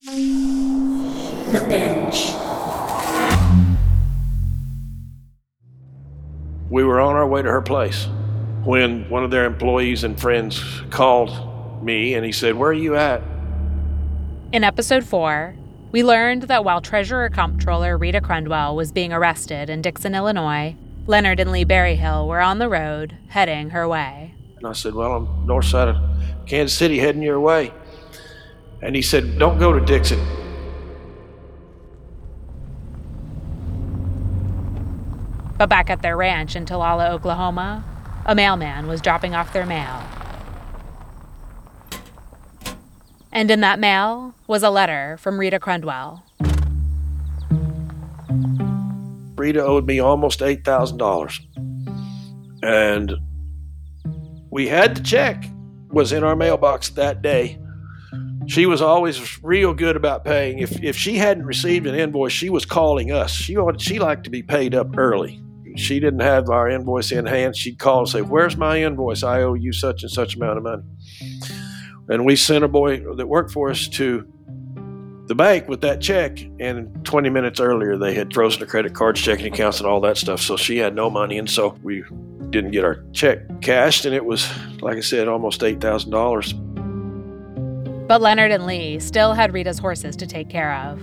The Binge. We were on our way to her place when one of their employees and friends called me and he said, Where are you at? In episode four, we learned that while Treasurer Comptroller Rita Crundwell was being arrested in Dixon, Illinois, Leonard and Leigh Berryhill were on the road heading her way. And I said, Well, I'm north side of Kansas City heading your way. And he said, Don't go to Dixon. But back at their ranch in Talala, Oklahoma, a mailman was dropping off their mail. And in that mail was a letter from Rita Crundwell. Rita owed me almost $8,000. And we had the check was in our mailbox that day. She was always real good about paying. If, if she hadn't received an invoice, she was calling us. She, she liked to be paid up early. She didn't have our invoice in hand. She'd call and say, Where's my invoice? I owe you such and such amount of money. And we sent a boy that worked for us to the bank with that check. And 20 minutes earlier, they had frozen her credit cards, checking accounts, and all that stuff. So she had no money. And so we didn't get our check cashed. And it was, like I said, almost $8,000. But Leonard and Leigh still had Rita's horses to take care of.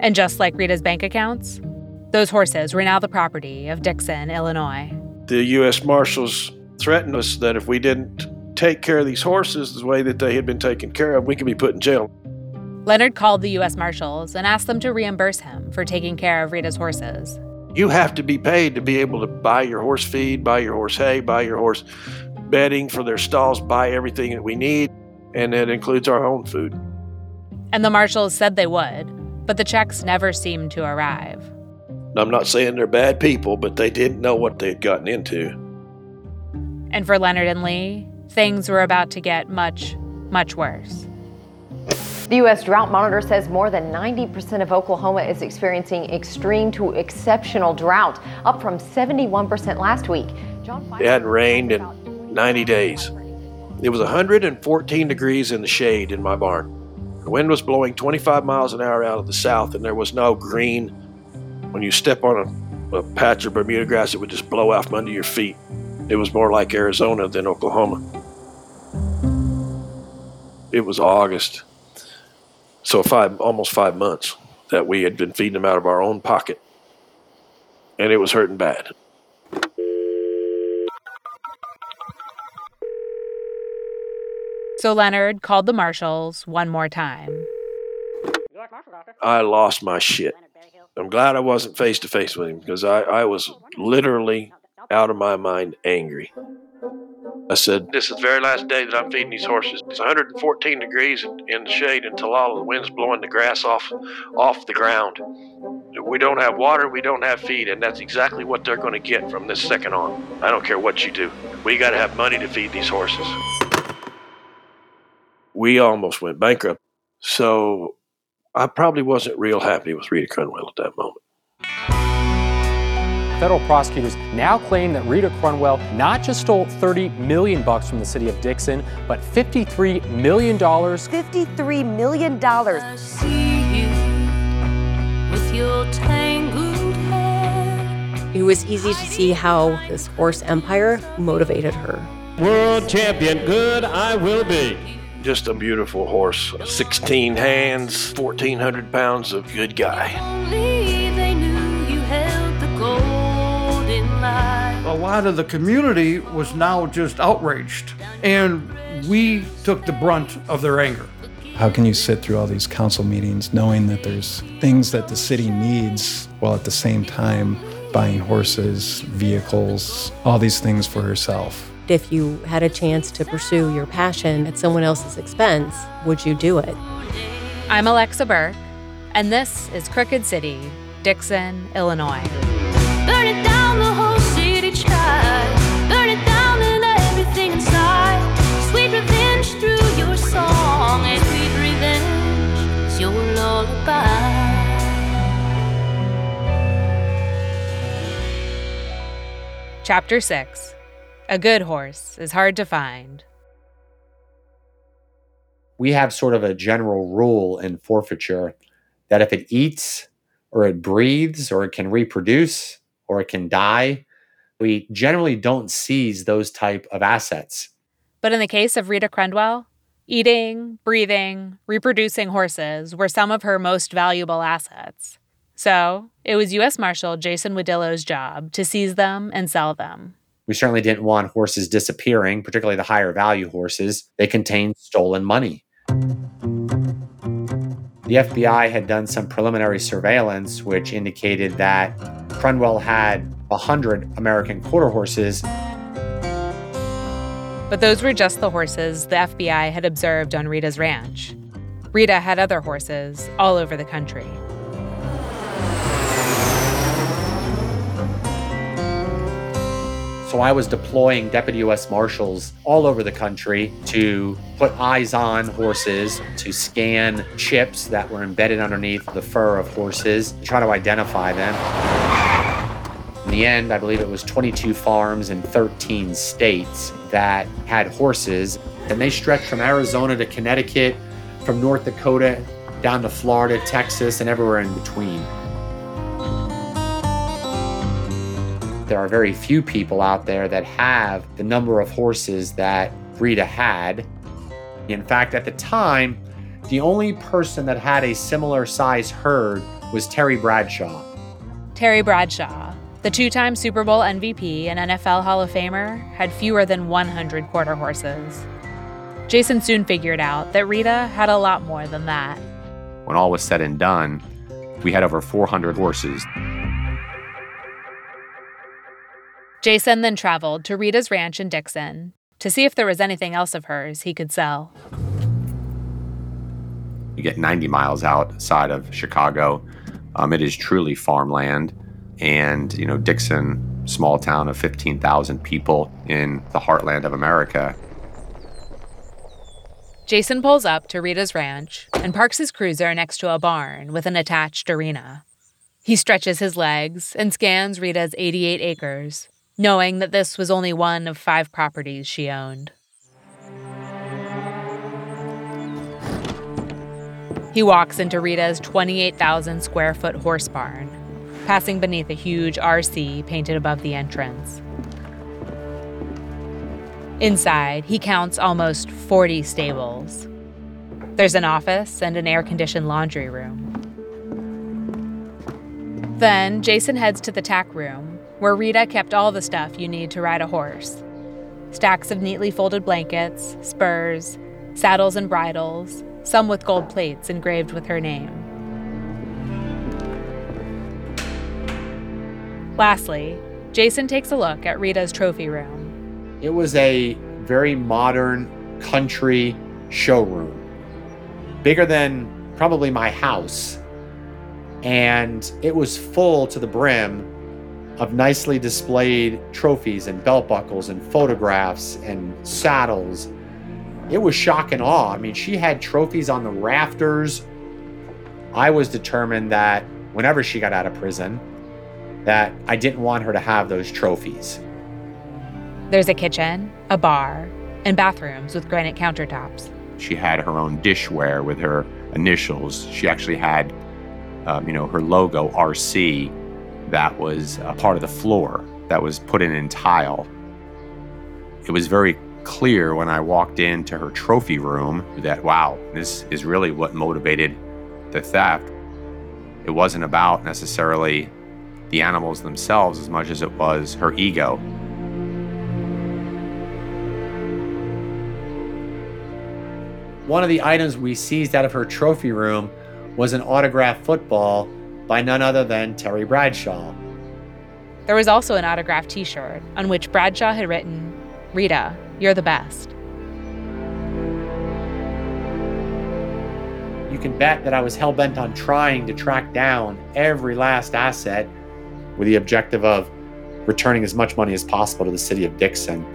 And just like Rita's bank accounts, those horses were now the property of Dixon, Illinois. The U.S. Marshals threatened us that if we didn't take care of these horses the way that they had been taken care of, we could be put in jail. Leonard called the U.S. Marshals and asked them to reimburse him for taking care of Rita's horses. You have to be paid to be able to buy your horse feed, buy your horse hay, buy your horse bedding for their stalls, buy everything that we need, and that includes our own food. And the Marshals said they would, but the checks never seemed to arrive. I'm not saying they're bad people, but they didn't know what they had gotten into. And for Leonard and Leigh, things were about to get much, much worse. The U.S. Drought Monitor says more than 90% of Oklahoma is experiencing extreme to exceptional drought, up from 71% last week. John it hadn't rained in 90 days. It was 114 degrees in the shade in my barn. The wind was blowing 25 miles an hour out of the south, and there was no green when you step on a, a patch of Bermuda grass, it would just blow out from under your feet. It was more like Arizona than Oklahoma. It was August, so five almost five months that we had been feeding them out of our own pocket, and it was hurting bad. So Leonard called the marshals one more time. I lost my shit. I'm glad I wasn't face to face with him because I, I was literally out of my mind angry. I said, This is the very last day that I'm feeding these horses. It's 114 degrees in, the shade in Talala. The wind's blowing the grass off off the ground. We don't have water, we don't have feed, and that's exactly what they're going to get from this second on. I don't care what you do. We got to have money to feed these horses. We almost went bankrupt. So I probably wasn't real happy with Rita Crundwell at that moment. Federal prosecutors now claim that Rita Crundwell not just stole 30 million bucks from the city of Dixon, but 53 million dollars. 53 million dollars. It was easy to see how this horse empire motivated her. World champion, good I will be just a beautiful horse. 16 hands, 1,400 pounds of good guy. A lot of the community was now just outraged, and we took the brunt of their anger. How can you sit through all these council meetings knowing that there's things that the city needs while at the same time buying horses, vehicles, all these things for herself? If you had a chance to pursue your passion at someone else's expense, would you do it? I'm Alexa Burke, and this is Crooked City, Dixon, Illinois. Burn it down, the whole city try. Burn it down and everything inside. Sweet revenge through your song, and sweet revenge is your lullaby. Chapter 6 A Good Horse is Hard to Find. We have sort of a general rule in forfeiture that if it eats or it breathes or it can reproduce or it can die, we generally don't seize those type of assets. But in the case of Rita Crundwell, eating, breathing, reproducing horses were some of her most valuable assets. So it was U.S. Marshal Jason Wojdylo's job to seize them and sell them. We certainly didn't want horses disappearing, particularly the higher value horses. They contained stolen money. The FBI had done some preliminary surveillance, which indicated that Crundwell had 100 American quarter horses. But those were just the horses the FBI had observed on Rita's ranch. Rita had other horses all over the country. So I was deploying deputy U.S. Marshals all over the country to put eyes on horses, to scan chips that were embedded underneath the fur of horses, to try to identify them. In the end, I believe it was 22 farms in 13 states that had horses, and they stretched from Arizona to Connecticut, from North Dakota down to Florida, Texas, and everywhere in between. There are very few people out there that have the number of horses that Rita had. In fact, at the time, the only person that had a similar size herd was Terry Bradshaw. Terry Bradshaw, the two time Super Bowl MVP and NFL Hall of Famer, had fewer than 100 quarter horses. Jason soon figured out that Rita had a lot more than that. When all was said and done, we had over 400 horses. Jason then traveled to Rita's ranch in Dixon to see if there was anything else of hers he could sell. You get 90 miles outside of Chicago. Um, it is truly farmland. And, you know, Dixon, small town of 15,000 people in the heartland of America. Jason pulls up to Rita's ranch and parks his cruiser next to a barn with an attached arena. He stretches his legs and scans Rita's 88 acres knowing that this was only one of five properties she owned. He walks into Rita's 28,000 square foot horse barn, passing beneath a huge RC painted above the entrance. Inside, he counts almost 40 stables. There's an office and an air conditioned laundry room. Then, Jason heads to the tack room where Rita kept all the stuff you need to ride a horse stacks of neatly folded blankets, spurs, saddles and bridles, some with gold plates engraved with her name. Lastly, Jason takes a look at Rita's trophy room. It was a very modern country showroom, bigger than probably my house. And it was full to the brim of nicely displayed trophies and belt buckles and photographs and saddles. It was shock and awe. I mean, she had trophies on the rafters. I was determined that whenever she got out of prison, that I didn't want her to have those trophies. There's a kitchen, a bar, and bathrooms with granite countertops. She had her own dishware with her initials. She actually had, um, you know, her logo RC that was a part of the floor that was put in in tile. It was very clear when I walked into her trophy room that, wow, this is really what motivated the theft. It wasn't about necessarily the animals themselves as much as it was her ego. One of the items we seized out of her trophy room was an autographed football by none other than Terry Bradshaw. There was also an autographed t shirt on which Bradshaw had written, Rita, you're the best. you can bet that I was hell bent on trying to track down every last asset with the objective of returning as much money as possible to the city of Dixon.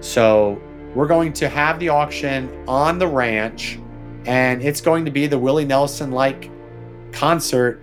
So we're going to have the auction on the ranch, and it's going to be the Willie Nelson like concert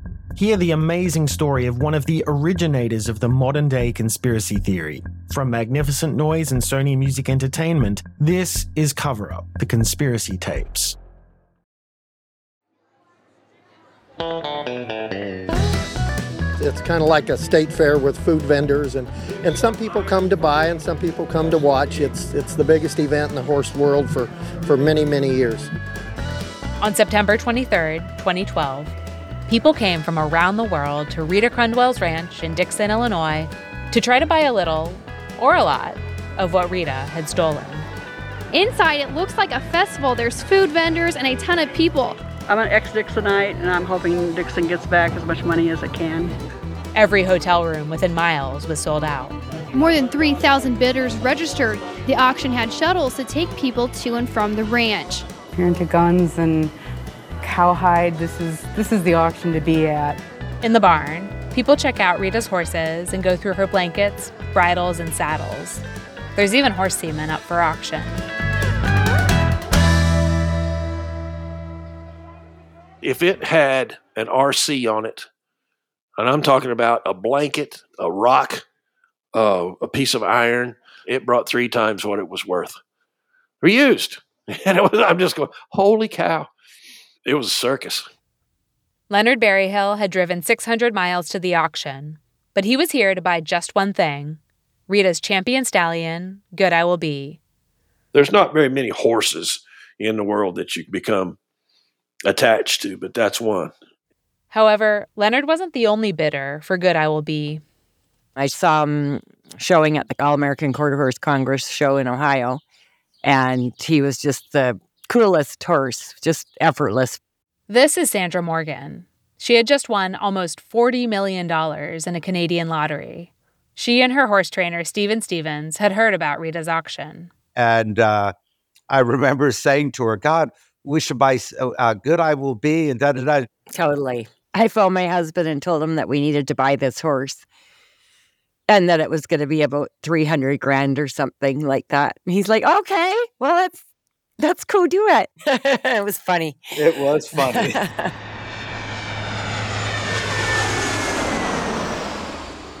Hear the amazing story of one of the originators of the modern day conspiracy theory. From Magnificent Noise and Sony Music Entertainment, this is Cover Up The Conspiracy Tapes. It's kind of like a state fair with food vendors, and, and some people come to buy and some people come to watch. It's, it's the biggest event in the horse world for, for many, many years. On September 23rd, 2012, people came from around the world to Rita Crundwell's ranch in Dixon, Illinois, to try to buy a little, or a lot, of what Rita had stolen. Inside, it looks like a festival. There's food vendors and a ton of people. I'm an ex Dixonite, and I'm hoping Dixon gets back as much money as it can. Every hotel room within miles was sold out. More than 3,000 bidders registered. The auction had shuttles to take people to and from the ranch. You're into guns and cowhide. This is this is the auction to be at. In the barn, people check out Rita's horses and go through her blankets, bridles, and saddles. There's even horse semen up for auction. If it had an RC on it, and I'm talking about a blanket, a rock, uh, a piece of iron, it brought three times what it was worth. Reused. And it was, I'm just going, holy cow. It was a circus. Leonard Berryhill had driven 600 miles to the auction, but he was here to buy just one thing Rita's champion stallion, Good I Will Be. There's not very many horses in the world that you become attached to, but that's one. However, Leonard wasn't the only bidder for Good I Will Be. I saw him showing at the All American Quarter Horse Congress show in Ohio, and he was just the coolest horse, just effortless. This is Sandra Morgan. She had just won almost $40 million in a Canadian lottery. She and her horse trainer, Steven Stevens, had heard about Rita's auction. And uh, I remember saying to her, God, we should buy uh, Good I Will Be and da da da. Totally. I phoned my husband and told him that we needed to buy this horse and that it was going to be about 300 grand or something like that. And he's like, okay, well, that's, that's cool. Do it. it was funny. It was funny.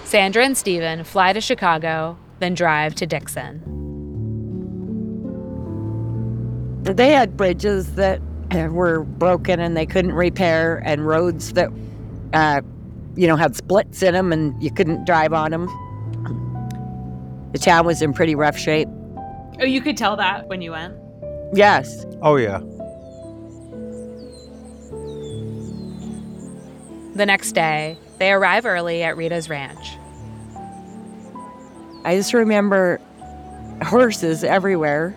Sandra and Steven fly to Chicago, then drive to Dixon. They had bridges that uh, were broken and they couldn't repair, and roads that, uh, you know, had splits in them and you couldn't drive on them. The town was in pretty rough shape. Oh, you could tell that when you went? Yes. Oh, yeah. The next day, they arrive early at Rita's ranch. I just remember horses everywhere,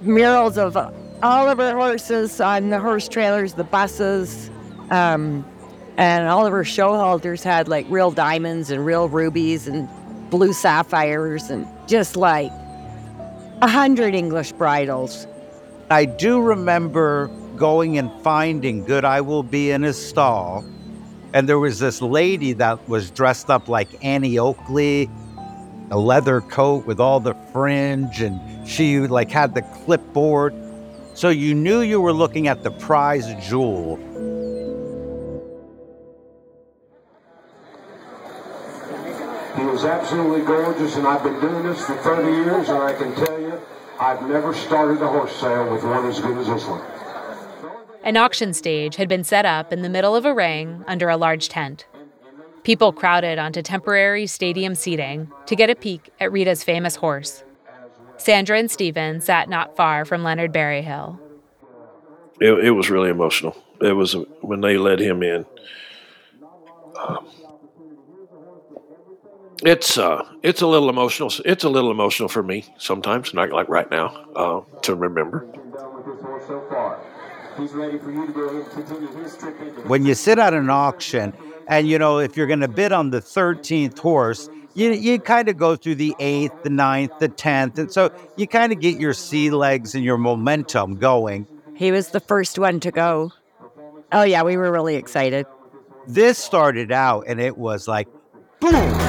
murals of all of our horses on the horse trailers, the buses, um, and all of our show halters had like real diamonds and real rubies and blue sapphires and just like a hundred English bridles. I do remember going and finding Good I Will Be in his stall. And there was this lady that was dressed up like Annie Oakley, a leather coat with all the fringe, and she like had the clipboard. So you knew you were looking at the prize jewel. He was absolutely gorgeous, and I've been doing this for 30 years, and I can tell you, I've never started a horse sale with one as good as this one. An auction stage had been set up in the middle of a ring under a large tent. People crowded onto temporary stadium seating to get a peek at Rita's famous horse. Sandra and Steven sat not far from Leonard Berryhill. it, it was really emotional. It was when they let him in. Um, it's uh, it's a little emotional. It's a little emotional for me sometimes, not like right now, uh, to remember. When you sit at an auction, and you know if you're going to bid on the 13th horse, you you kind of go through the eighth, the ninth, the tenth, and so you kind of get your sea legs and your momentum going. He was the first one to go. Oh yeah, we were really excited. This started out, and it was like boom.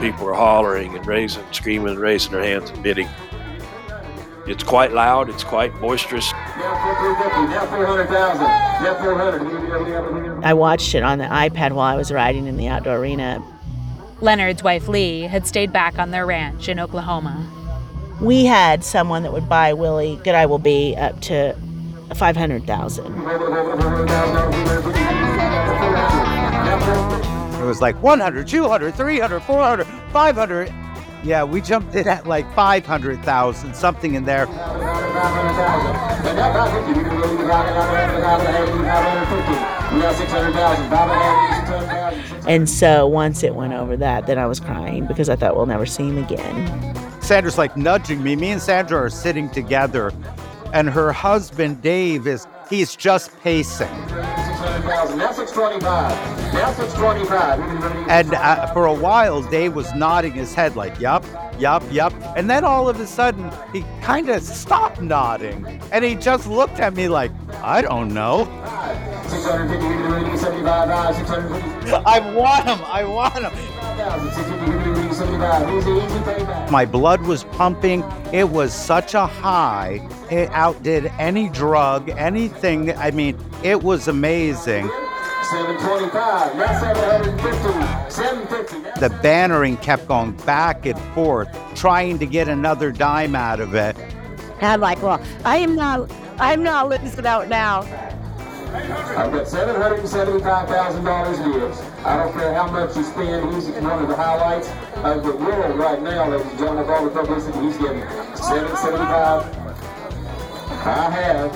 People are hollering and raising, screaming, and raising their hands and bidding. It's quite loud. It's quite boisterous. I watched it on the iPad while I was riding in the outdoor arena. Leonard's wife Leigh had stayed back on their ranch in Oklahoma. We had someone that would buy Willie Good I Will Be up to 500,000. It was like 100, 200, 300, 400, 500. Yeah, we jumped in at like 500,000, something in there. And so once it went over that, then I was crying because I thought we'll never see him again. Sandra's like nudging me. Me and Sandra are sitting together, and her husband, Dave, is he's just pacing. And uh, for a while, Dave was nodding his head like, yup, yup, yup. And then all of a sudden, he kind of stopped nodding. And he just looked at me like, I don't know. I want him. I want him. My blood was pumping. It was such a high. It outdid any drug, anything. I mean, it was amazing. 725, now 750, 750. The bannering kept going back and forth, trying to get another dime out of it. I'm like, well, I am not, I'm not losing out now. I've got $775,000 deals. I don't care how much you spend. He's one of the highlights of the world right now, ladies and gentlemen. Of all the publicity he's getting, 775. I have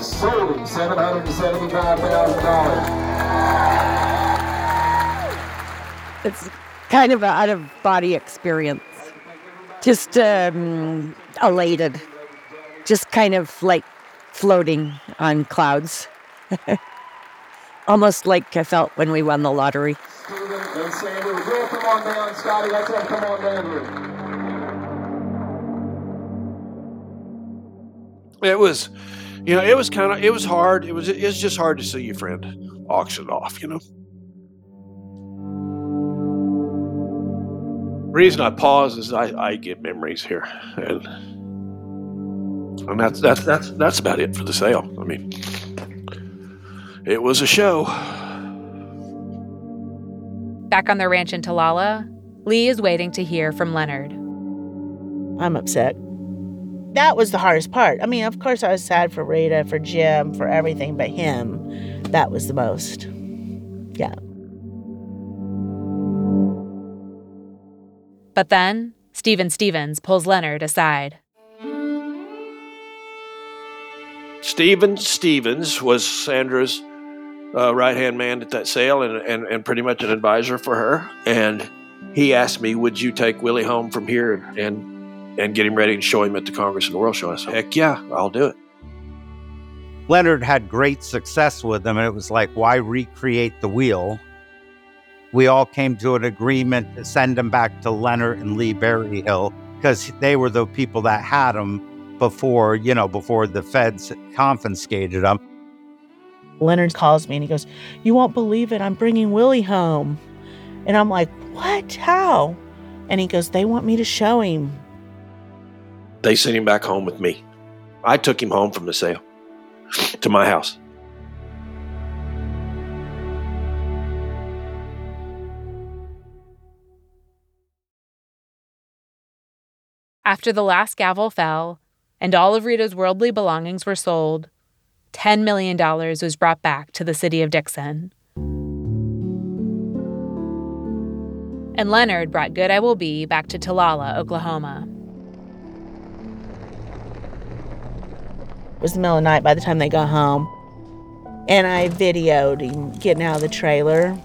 sold him $775,000. It's kind of an out of body experience. Just um, elated. Just kind of like floating on clouds. Almost like I felt when we won the lottery. It was, you know, it was kind of, it was hard. It was, it was just hard to see your friend auctioned off, you know. reason I pause is I, I get memories here, and and that's that's that's that's about it for the sale. I mean, it was a show. Back on their ranch in Talala, Leigh is waiting to hear from Leonard. I'm upset. That was the hardest part. I mean, of course, I was sad for Rita, for Jim, for everything, but him, that was the most. Yeah. But then, Stephen Stevens pulls Leonard aside. Stephen Stevens was Sandra's uh, right hand man at that sale and, and, and pretty much an advisor for her. And he asked me, Would you take Willie home from here and, and get him ready and show him at the Congress of the World Show? I said, Heck yeah, I'll do it. Leonard had great success with them, and it was like, why recreate the wheel? We all came to an agreement to send them back to Leonard and Leigh Berryhill because they were the people that had them before, you know, before the feds confiscated them. Leonard calls me and he goes, You won't believe it. I'm bringing Willie home. And I'm like, What? How? And he goes, They want me to show him. They sent him back home with me. I took him home from the sale to my house. After the last gavel fell and all of Rita's worldly belongings were sold, $10 million was brought back to the city of Dixon. And Leonard brought Good I Will Be back to Talala, Oklahoma. It was the middle of the night by the time they got home. And I videoed him getting out of the trailer.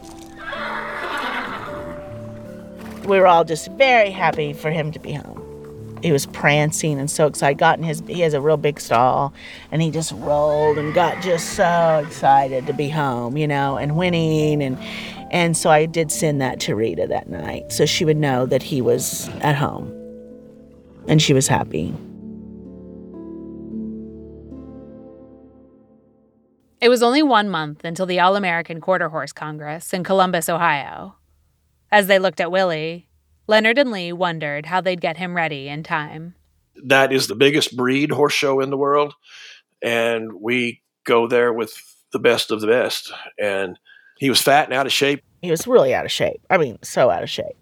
We were all just very happy for him to be home. He was prancing and so excited. Got in his he has a real big stall and he just rolled and got just so excited to be home, you know, and winning and and so I did send that to Rita that night so she would know that he was at home. And she was happy. It was only one month until the All American Quarter Horse Congress in Columbus, Ohio. As they looked at Willie, Leonard and Leigh wondered how they'd get him ready in time. That is the biggest breed horse show in the world. And we go there with the best of the best. And he was fat and out of shape. He was really out of shape. I mean, so out of shape.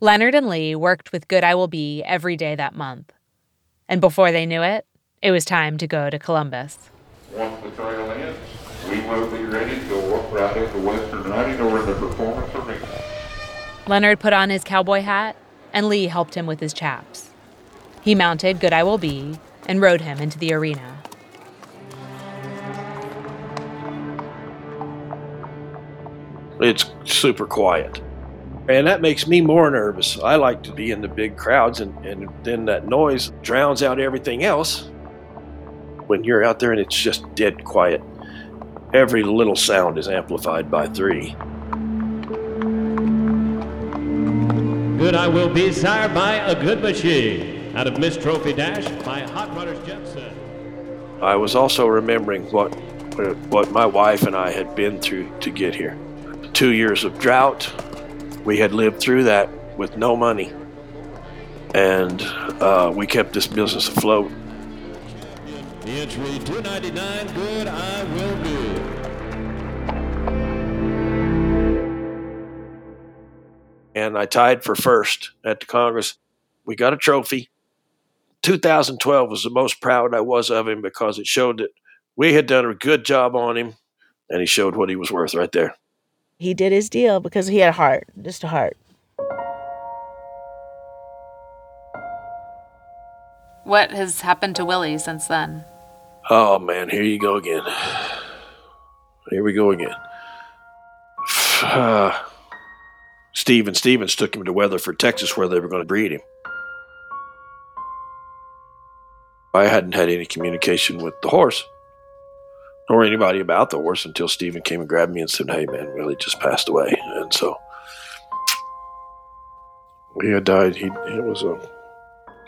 Leonard and Leigh worked with Good I Will Be every day that month. And before they knew it, it was time to go to Columbus. Once the trail ends, we will be ready to go up right into Western 90 or in the performance arena. Leonard put on his cowboy hat, and Leigh helped him with his chaps. He mounted Good I Will Be and rode him into the arena. It's super quiet. And that makes me more nervous. I like to be in the big crowds, and, and then that noise drowns out everything else. When you're out there and it's just dead quiet, every little sound is amplified by three. Good I Will Be, sired by a good machine. Out of Miss Trophy Dash by Hot Runners Jepson. I was also remembering what what my wife and I had been through to get here. Two years of drought. We had lived through that with no money, and uh, we kept this business afloat. The entry 299, Good I Will Be. And I tied for first at the Congress. We got a trophy. 2012 was the most proud I was of him because it showed that we had done a good job on him, and he showed what he was worth right there. He did his deal because he had a heart, just a heart. What has happened to Willie since then? Oh man, here you go again. Here we go again. Uh, Steve and Stevens took him to Weatherford, Texas, where they were going to breed him. I hadn't had any communication with the horse nor anybody about the horse until Stephen came and grabbed me and said, Hey, man, Willie just passed away. And so he had died. He it was a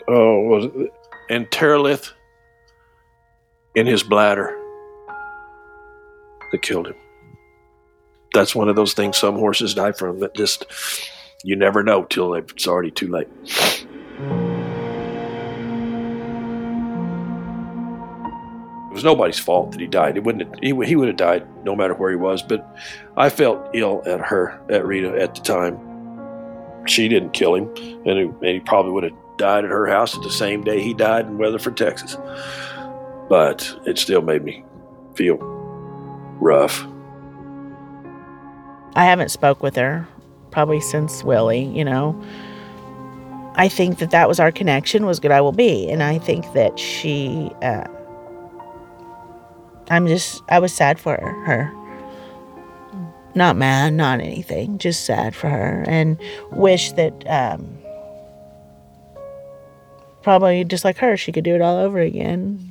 oh was it enterolith in his bladder that killed him. That's one of those things some horses die from that just you never know till it's already too late. It was nobody's fault that he died. It wouldn't. He, he would have died no matter where he was. But I felt ill at her, at Rita, at the time. She didn't kill him, and he, and he probably would have died at her house at the same day he died in Weatherford, Texas. But it still made me feel rough. I haven't spoke with her probably since Willie, you know. I think that that was our connection was good I will be and I think that she uh, I'm just I was sad for her. Not mad, not anything, just sad for her and wish that um, probably just like her she could do it all over again.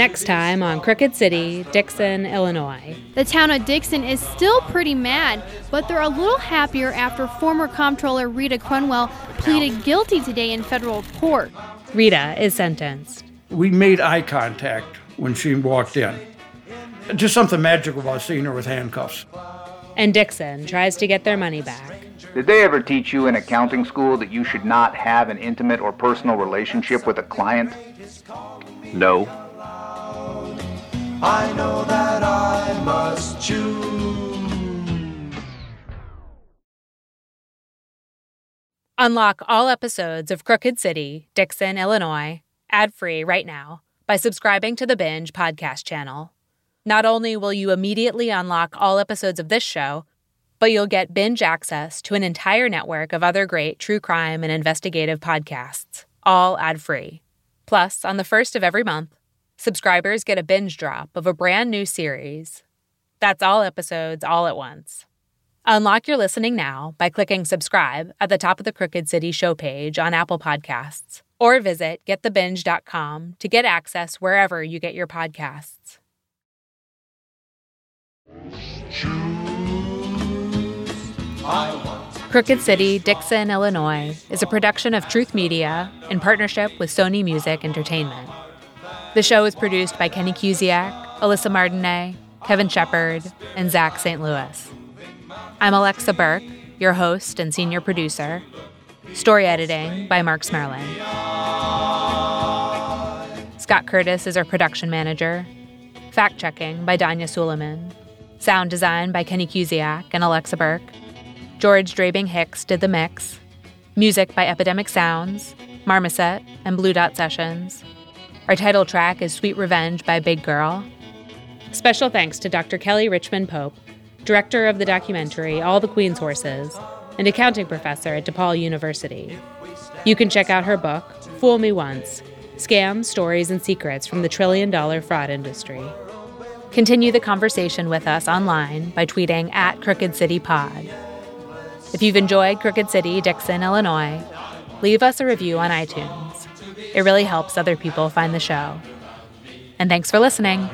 Next time on Crooked City, Dixon, Illinois. The town of Dixon is still pretty mad, but they're a little happier after former comptroller Rita Crundwell pleaded guilty today in federal court. Rita is sentenced. We made eye contact when she walked in. Just something magical about seeing her with handcuffs. And Dixon tries to get their money back. Did they ever teach you in accounting school that you should not have an intimate or personal relationship with a client? No. I know that I must choose. Unlock all episodes of Crooked City, Dixon, Illinois, ad free right now by subscribing to the Binge podcast channel. Not only will you immediately unlock all episodes of this show, but you'll get binge access to an entire network of other great true crime and investigative podcasts, all ad free. Plus, on the first of every month, subscribers get a binge drop of a brand new series. That's all episodes all at once. Unlock your listening now by clicking subscribe at the top of the Crooked City show page on Apple Podcasts or visit getthebinge.com to get access wherever you get your podcasts. Crooked City, Dixon, Illinois is a production of Truth Media in partnership with Sony Music Entertainment. The show is produced by Kenny Kusiak, Alyssa Martinet, Kevin Shepard, and Zach St. Louis. I'm Alexa Burke, your host and senior producer. Story editing by Mark Smerlin. Scott Curtis is our production manager. Fact checking by Danya Suleiman. Sound design by Kenny Kusiak and Alexa Burke. George Drabing Hicks did the mix. Music by Epidemic Sounds, Marmoset, and Blue Dot Sessions. Our title track is Sweet Revenge by Big Girl. Special thanks to Dr. Kelly Richmond Pope, director of the documentary All the Queen's Horses, and accounting professor at DePaul University. You can check out her book, Fool Me Once Scams, Stories, and Secrets from the Trillion Dollar Fraud Industry. Continue the conversation with us online by tweeting at Crooked City Pod. If you've enjoyed Crooked City, Dixon, Illinois, leave us a review on iTunes. It really helps other people find the show. And thanks for listening.